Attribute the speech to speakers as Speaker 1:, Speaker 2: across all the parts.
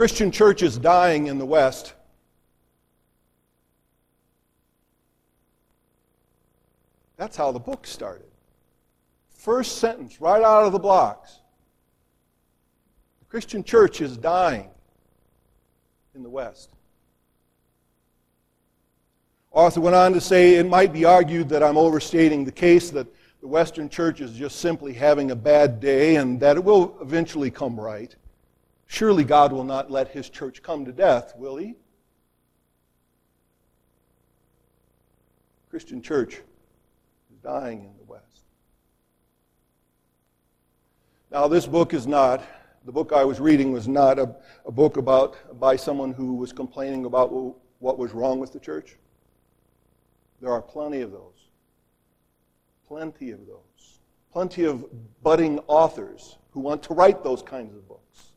Speaker 1: Christian church is dying in the West. That's how the book started. First sentence, right out of the blocks. The Christian church is dying in the West. Arthur went on to say it might be argued that I'm overstating the case, that the Western church is just simply having a bad day and that it will eventually come right. Surely God will not let his church come to death, will he? Christian church is dying in the West. Now, this book is not, the book I was reading was not a, a book about by someone who was complaining about what was wrong with the church. There are plenty of those. Plenty of those. Plenty of budding authors who want to write those kinds of books.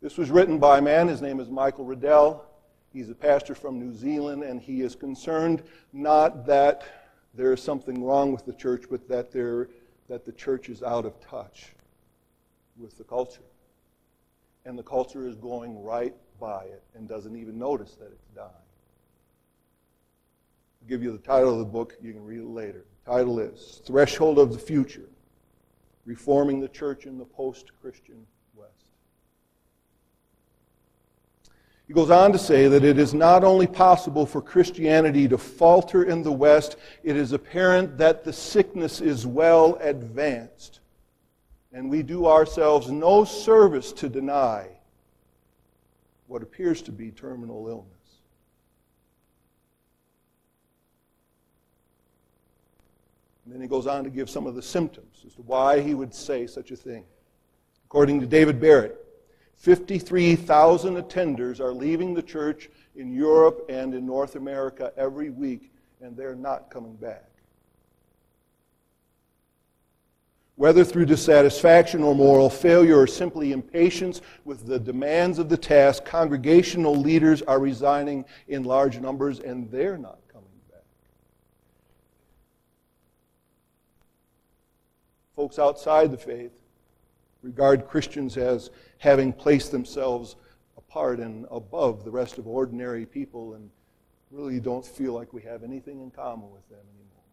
Speaker 1: This was written by a man, his name is Michael Riddell. He's a pastor from New Zealand, and he is concerned not that there is something wrong with the church, but that, there, that the church is out of touch with the culture. And the culture is going right by it and doesn't even notice that it's dying I'll give you the title of the book. You can read it later. The title is Threshold of the Future Reforming the Church in the Post Christian West. He goes on to say that it is not only possible for Christianity to falter in the West, it is apparent that the sickness is well advanced. And we do ourselves no service to deny what appears to be terminal illness. And then he goes on to give some of the symptoms as to why he would say such a thing. According to David Barrett, 53,000 attenders are leaving the church in Europe and in North America every week, and they're not coming back. Whether through dissatisfaction or moral failure or simply impatience with the demands of the task, congregational leaders are resigning in large numbers, and they're not coming back. folks outside the faith regard Christians as having placed themselves apart and above the rest of ordinary people and really don't feel like we have anything in common with them anymore.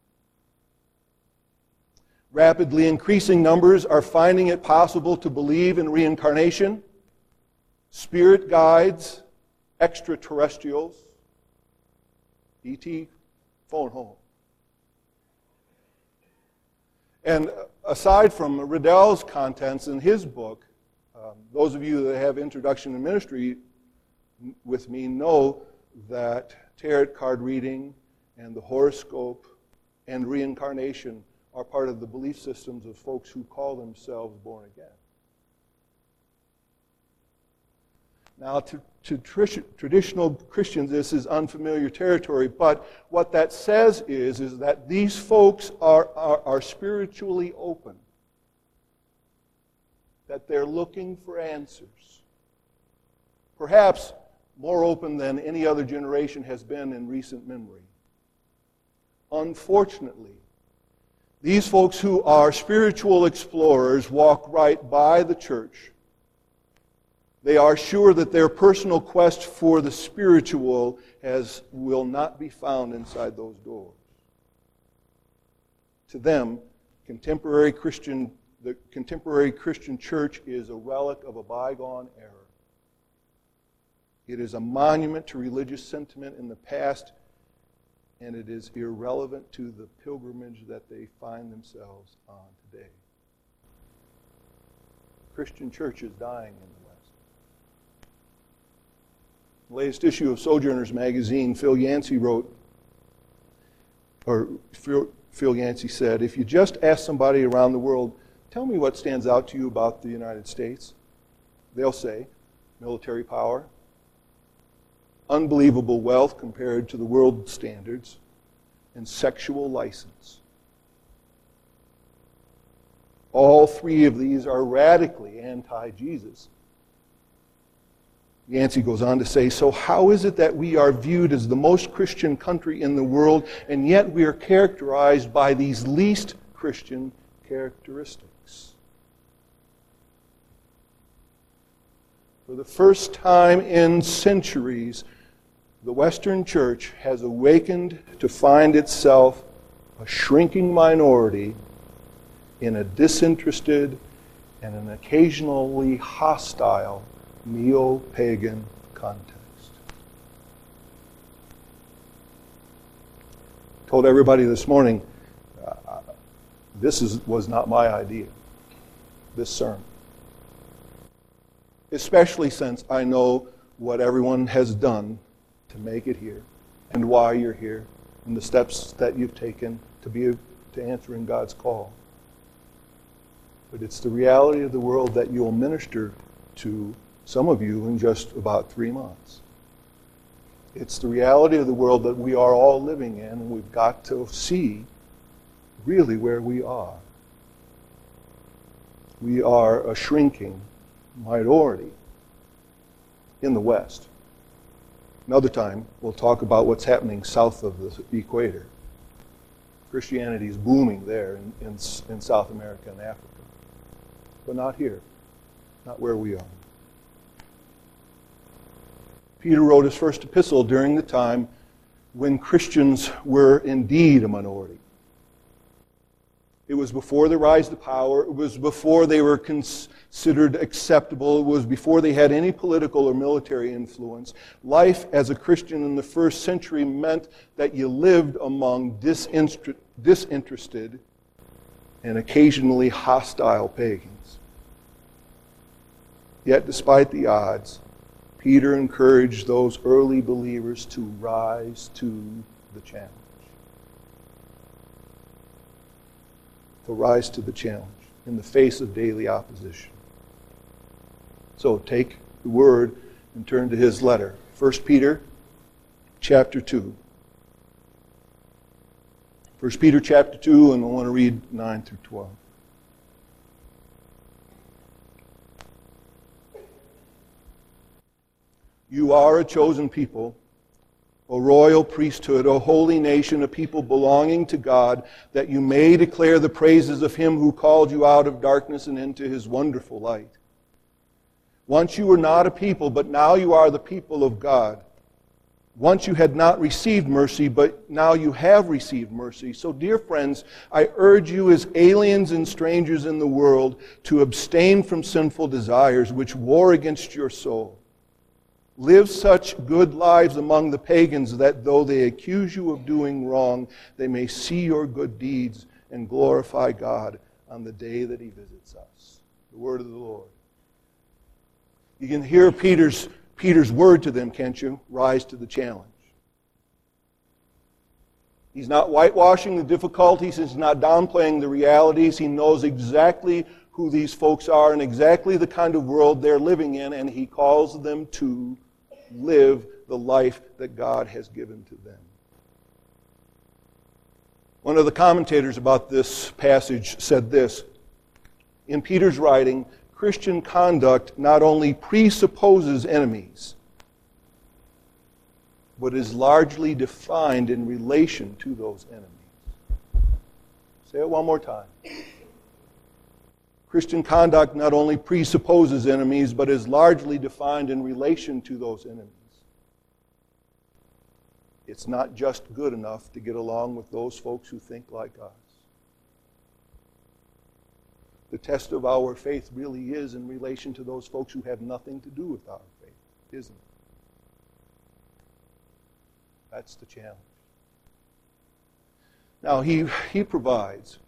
Speaker 1: Rapidly increasing numbers are finding it possible to believe in reincarnation, spirit guides, extraterrestrials. ET, phone home. And aside from Riddell's contents in his book, um, those of you that have Introduction to Ministry with me know that tarot card reading and the horoscope and reincarnation are part of the belief systems of folks who call themselves born again. Now, to, to traditional Christians, this is unfamiliar territory, but what that says is, is that these folks are, are, are spiritually open, that they're looking for answers. Perhaps more open than any other generation has been in recent memory. Unfortunately, these folks who are spiritual explorers walk right by the church they are sure that their personal quest for the spiritual has, will not be found inside those doors. To them, contemporary Christian, the contemporary Christian church is a relic of a bygone era. It is a monument to religious sentiment in the past, and it is irrelevant to the pilgrimage that they find themselves on today. Christian church is dying in the latest issue of Sojourners magazine, Phil Yancey wrote, or Phil, Phil Yancey said, if you just ask somebody around the world, tell me what stands out to you about the United States, they'll say military power, unbelievable wealth compared to the world standards, and sexual license. All three of these are radically anti Jesus. Yancey goes on to say, So, how is it that we are viewed as the most Christian country in the world, and yet we are characterized by these least Christian characteristics? For the first time in centuries, the Western Church has awakened to find itself a shrinking minority in a disinterested and an occasionally hostile neo pagan context. Told everybody this morning, uh, this is, was not my idea, this sermon especially since I know what everyone has done to make it here and why you're here and the steps that you've taken to be to answering God's call. But it's the reality of the world that you'll minister to some of you in just about three months. It's the reality of the world that we are all living in, and we've got to see really where we are. We are a shrinking minority in the West. Another time, we'll talk about what's happening south of the equator. Christianity is booming there in, in, in South America and Africa, but not here, not where we are. Peter wrote his first epistle during the time when Christians were indeed a minority. It was before the rise to power. It was before they were considered acceptable. It was before they had any political or military influence. Life as a Christian in the first century meant that you lived among disinterested and occasionally hostile pagans. Yet, despite the odds, Peter encouraged those early believers to rise to the challenge. to rise to the challenge in the face of daily opposition. So take the word and turn to his letter. 1 Peter chapter 2. 1 Peter chapter 2, and I want to read 9 through 12. You are a chosen people a royal priesthood, a holy nation, a people belonging to God, that you may declare the praises of him who called you out of darkness and into his wonderful light. Once you were not a people, but now you are the people of God. Once you had not received mercy, but now you have received mercy. So, dear friends, I urge you as aliens and strangers in the world to abstain from sinful desires which war against your soul. Live such good lives among the pagans that though they accuse you of doing wrong, they may see your good deeds and glorify God on the day that he visits us. The word of the Lord. You can hear Peter's, Peter's word to them, can't you? Rise to the challenge. He's not whitewashing the difficulties. He's not downplaying the realities. He knows exactly who these folks are and exactly the kind of world they're living in, and he calls them to live the life that God has given to them. One of the commentators about this passage said this In Peter's writing, Christian conduct not only presupposes enemies, but is largely defined in relation to those enemies. Say it one more time. Christian conduct not only presupposes enemies, but is largely defined in relation to those enemies. It's not just good enough to get along with those folks who think like us. The test of our faith really is in relation to those folks who have nothing to do with our faith, isn't it? That's the challenge. Now, he, he provides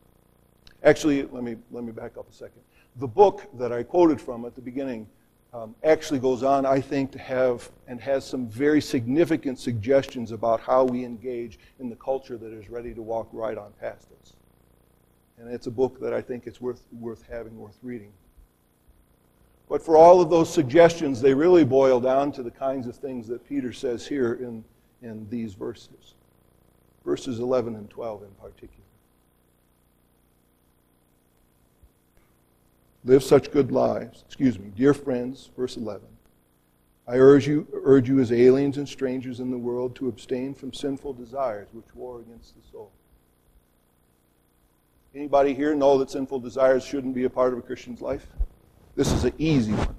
Speaker 1: Actually, let me, let me back up a second. The book that I quoted from at the beginning um, actually goes on, I think, to have and has some very significant suggestions about how we engage in the culture that is ready to walk right on past us. And it's a book that I think it's worth, worth having, worth reading. But for all of those suggestions, they really boil down to the kinds of things that Peter says here in, in these verses. Verses 11 and 12 in particular. Live such good lives. Excuse me. Dear friends, verse 11. I urge you, urge you as aliens and strangers in the world to abstain from sinful desires which war against the soul. Anybody here know that sinful desires shouldn't be a part of a Christian's life? This is an easy one.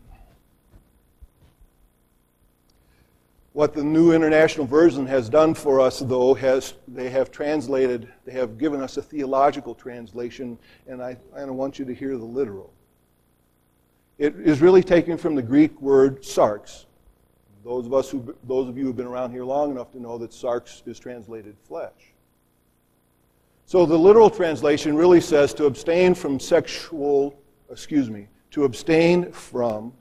Speaker 1: What the New International Version has done for us, though, has they have translated, they have given us a theological translation, and I, I want you to hear the literal. It is really taken from the Greek word sarx. Those of us who, those of you who've been around here long enough to know that sarx is translated flesh. So the literal translation really says to abstain from sexual, excuse me, to abstain from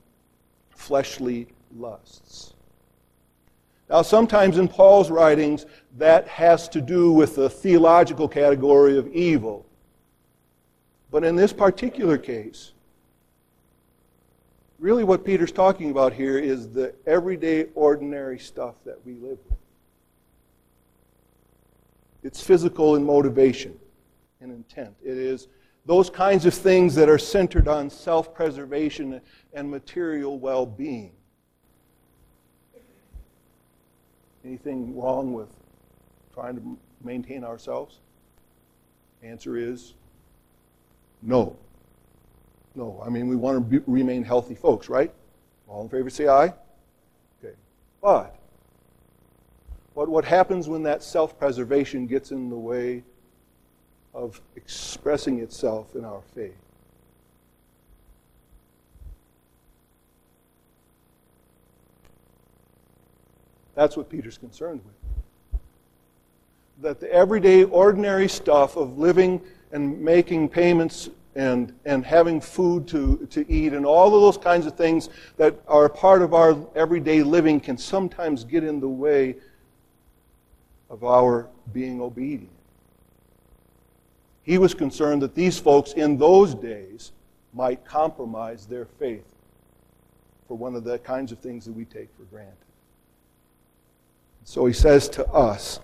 Speaker 1: fleshly lusts. Now, sometimes in Paul's writings, that has to do with the theological category of evil. But in this particular case, really what Peter's talking about here is the everyday, ordinary stuff that we live with. It's physical in motivation and intent. It is those kinds of things that are centered on self preservation and material well being. Anything wrong with trying to maintain ourselves? Answer is no. No. I mean, we want to be, remain healthy folks, right? All in favor say aye. Okay. But what, what happens when that self preservation gets in the way of expressing itself in our faith? That's what Peter's concerned with. That the everyday, ordinary stuff of living and making payments and, and having food to, to eat and all of those kinds of things that are a part of our everyday living can sometimes get in the way of our being obedient. He was concerned that these folks in those days might compromise their faith for one of the kinds of things that we take for granted. So he says to us,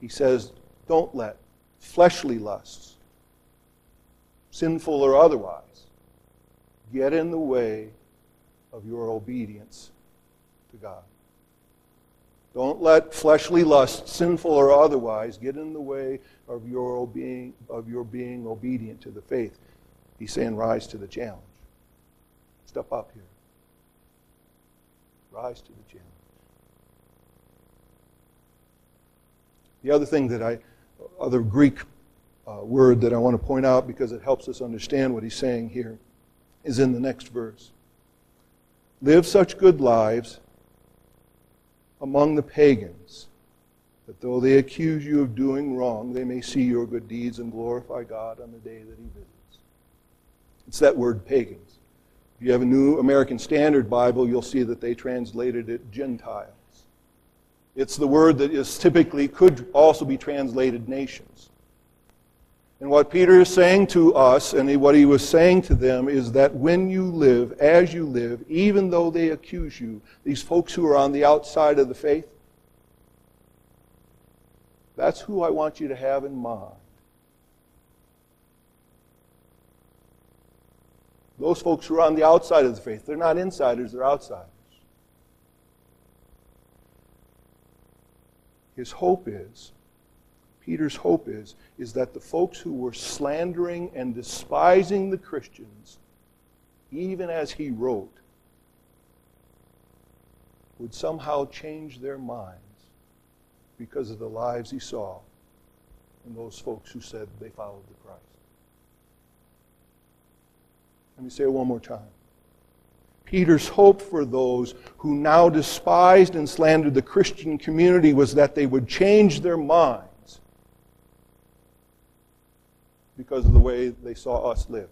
Speaker 1: he says, don't let fleshly lusts, sinful or otherwise, get in the way of your obedience to God. Don't let fleshly lust, sinful or otherwise, get in the way of your being, of your being obedient to the faith. He's saying, rise to the challenge. Step up here. Rise to the challenge. The other thing that I, other Greek uh, word that I want to point out because it helps us understand what he's saying here is in the next verse. Live such good lives among the pagans that though they accuse you of doing wrong, they may see your good deeds and glorify God on the day that he visits. It's that word pagans. If you have a New American Standard Bible, you'll see that they translated it Gentiles. It's the word that is typically could also be translated nations. And what Peter is saying to us, and what he was saying to them, is that when you live, as you live, even though they accuse you, these folks who are on the outside of the faith, that's who I want you to have in mind. Those folks who are on the outside of the faith, they're not insiders, they're outsiders. his hope is, Peter's hope is, is that the folks who were slandering and despising the Christians, even as he wrote, would somehow change their minds because of the lives he saw in those folks who said they followed the Christ. Let me say it one more time. Peter's hope for those who now despised and slandered the Christian community was that they would change their minds because of the way they saw us live,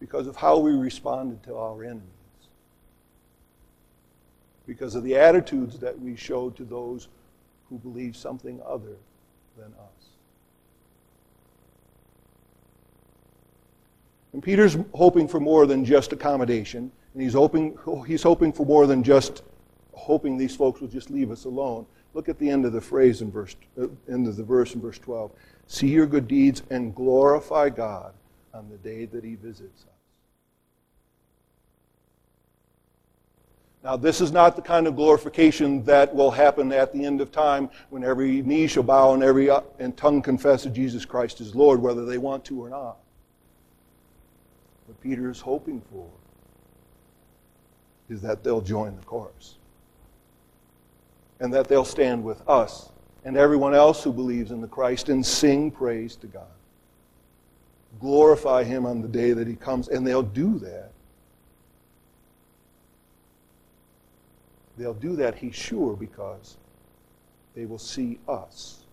Speaker 1: because of how we responded to our enemies, because of the attitudes that we showed to those who believed something other than us. And Peter's hoping for more than just accommodation, and he's hoping, he's hoping for more than just hoping these folks will just leave us alone. Look at the end of the phrase in verse, uh, end of the verse in verse 12. See your good deeds and glorify God on the day that he visits us. Now, this is not the kind of glorification that will happen at the end of time when every knee shall bow and every uh, and tongue confess that Jesus Christ is Lord, whether they want to or not what Peter is hoping for is that they'll join the chorus. And that they'll stand with us and everyone else who believes in the Christ and sing praise to God. Glorify Him on the day that He comes. And they'll do that. They'll do that, He's sure, because they will see us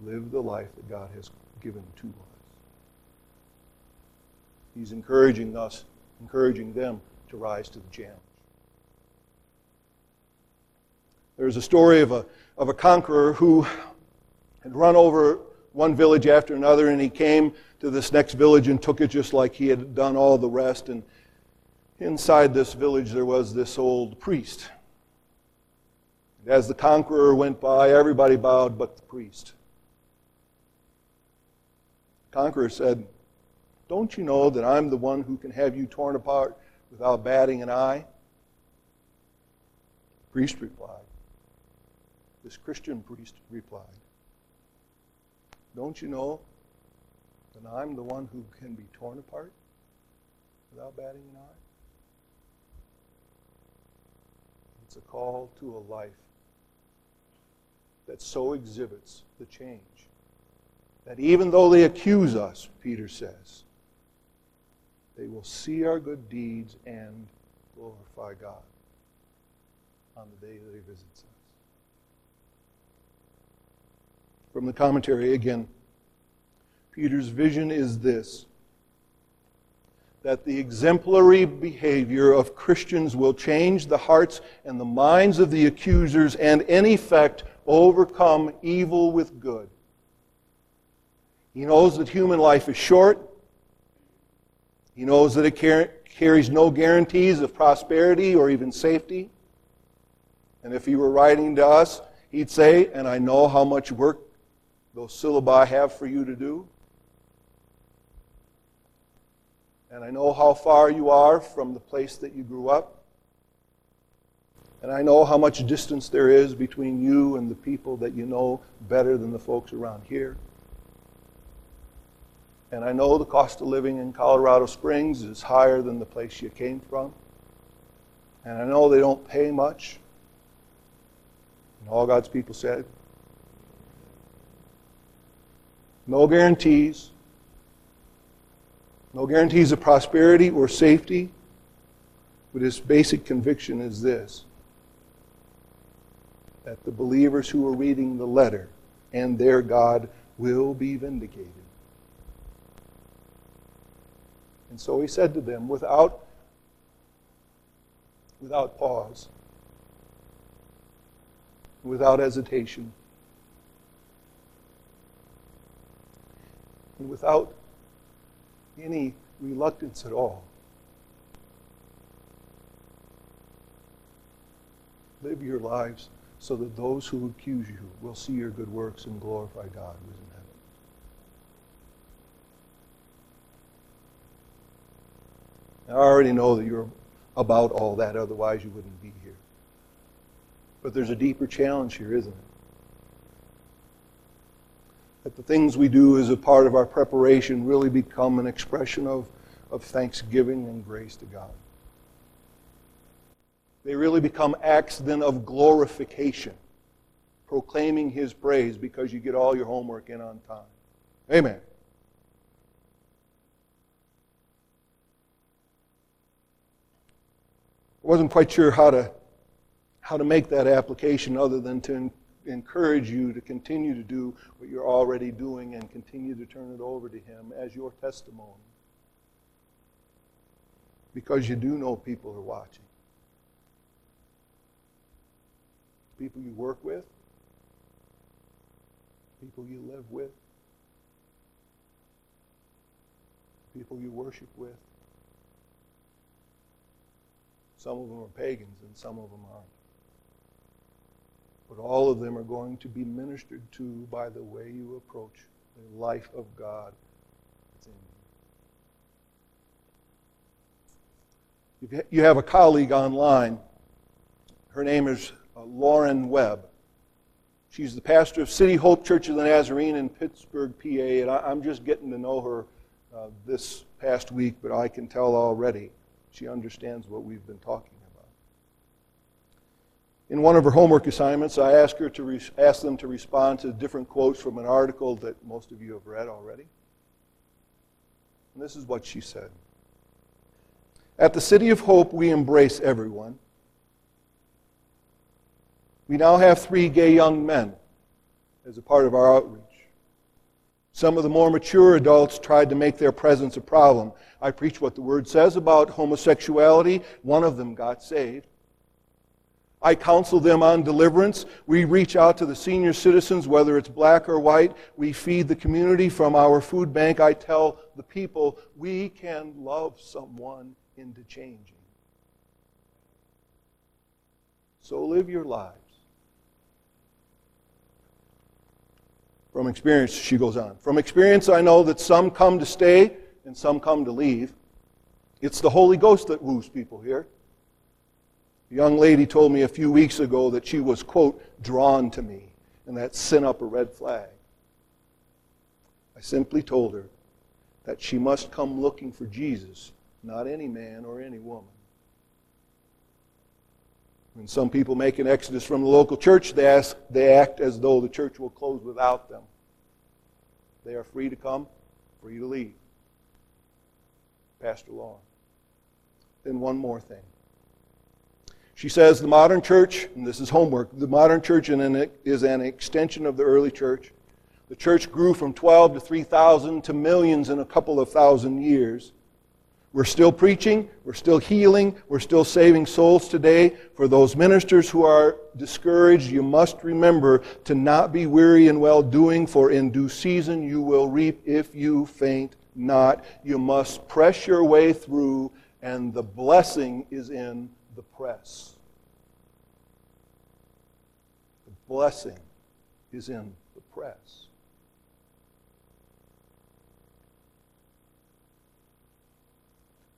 Speaker 1: live the life that God has given to us. He's encouraging us, encouraging them to rise to the challenge. There's a story of a, of a conqueror who had run over one village after another, and he came to this next village and took it just like he had done all the rest. And inside this village, there was this old priest. As the conqueror went by, everybody bowed but the priest. The conqueror said, Don't you know that I'm the one who can have you torn apart without batting an eye? The priest replied, this Christian priest replied, Don't you know that I'm the one who can be torn apart without batting an eye? It's a call to a life that so exhibits the change that even though they accuse us, Peter says, they will see our good deeds and glorify God on the day that He visits us. From the commentary again, Peter's vision is this that the exemplary behavior of Christians will change the hearts and the minds of the accusers and, in effect, overcome evil with good. He knows that human life is short. He knows that it car- carries no guarantees of prosperity or even safety. And if he were writing to us, he'd say, And I know how much work those syllabi have for you to do. And I know how far you are from the place that you grew up. And I know how much distance there is between you and the people that you know better than the folks around here. And I know the cost of living in Colorado Springs is higher than the place you came from. And I know they don't pay much. And all God's people said, No guarantees. No guarantees of prosperity or safety. But his basic conviction is this that the believers who are reading the letter and their God will be vindicated. And so he said to them without, without pause, without hesitation, and without any reluctance at all. Live your lives so that those who accuse you will see your good works and glorify God who is in heaven. I already know that you're about all that, otherwise, you wouldn't be here. But there's a deeper challenge here, isn't it? That the things we do as a part of our preparation really become an expression of, of thanksgiving and grace to God. They really become acts then of glorification, proclaiming His praise because you get all your homework in on time. Amen. I wasn't quite sure how to, how to make that application other than to encourage you to continue to do what you're already doing and continue to turn it over to Him as your testimony. Because you do know people are watching. People you work with, people you live with, people you worship with. Some of them are pagans and some of them aren't. But all of them are going to be ministered to by the way you approach the life of God that's in you. You have a colleague online. Her name is uh, Lauren Webb. She's the pastor of City Hope Church of the Nazarene in Pittsburgh, PA, and I'm just getting to know her uh, this past week, but I can tell already she understands what we've been talking about. In one of her homework assignments, I asked her to re- ask them to respond to different quotes from an article that most of you have read already. And this is what she said. At the City of Hope, we embrace everyone. We now have three gay young men as a part of our outreach. Some of the more mature adults tried to make their presence a problem. I preach what the Word says about homosexuality. One of them got saved. I counsel them on deliverance. We reach out to the senior citizens, whether it's black or white. We feed the community from our food bank. I tell the people we can love someone into changing. So live your lives. From experience, she goes on. From experience, I know that some come to stay and some come to leave. It's the Holy Ghost that woos people here. A young lady told me a few weeks ago that she was, quote, drawn to me, and that sent up a red flag. I simply told her that she must come looking for Jesus, not any man or any woman. When some people make an exodus from the local church, they, ask, they act as though the church will close without them. They are free to come, free to leave. Pastor Long. Then one more thing. She says the modern church, and this is homework, the modern church is an extension of the early church. The church grew from 12 to 3,000 to millions in a couple of thousand years. We're still preaching, we're still healing, we're still saving souls today. For those ministers who are discouraged, you must remember to not be weary in well doing, for in due season you will reap if you faint not. You must press your way through, and the blessing is in the press. The blessing is in the press.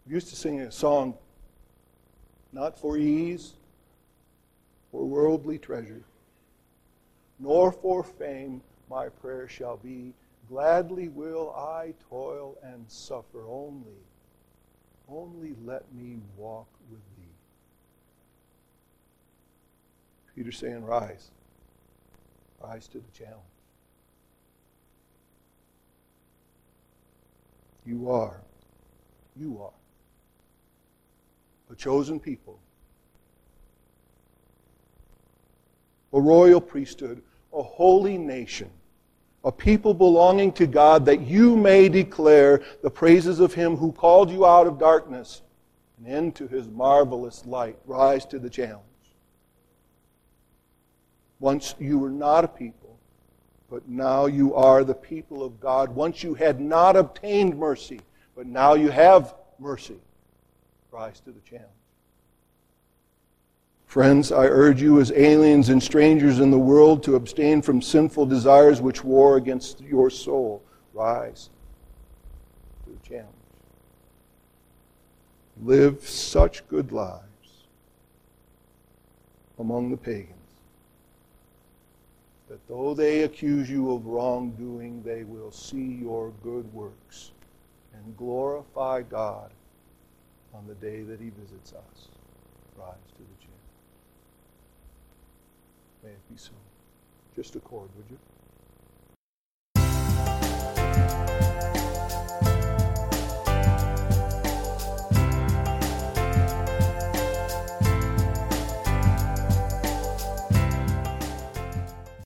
Speaker 1: We used to sing a song, not for ease or worldly treasure, nor for fame my prayer shall be. Gladly will I toil and suffer only. Only let me walk with thee. Peter saying, Rise. Rise to the challenge. You are. You are a chosen people, a royal priesthood, a holy nation, a people belonging to God, that you may declare the praises of him who called you out of darkness and into his marvelous light. Rise to the challenge. Once you were not a people, but now you are the people of God. Once you had not obtained mercy, but now you have mercy rise to the challenge. Friends, I urge you as aliens and strangers in the world to abstain from sinful desires which war against your soul. Rise to the challenge. Live such good lives among the pagans that though they accuse you of wrongdoing, they will see your good works and glorify God on the day that he visits us. Rise to the chance. May it be so. Just a chord, would you?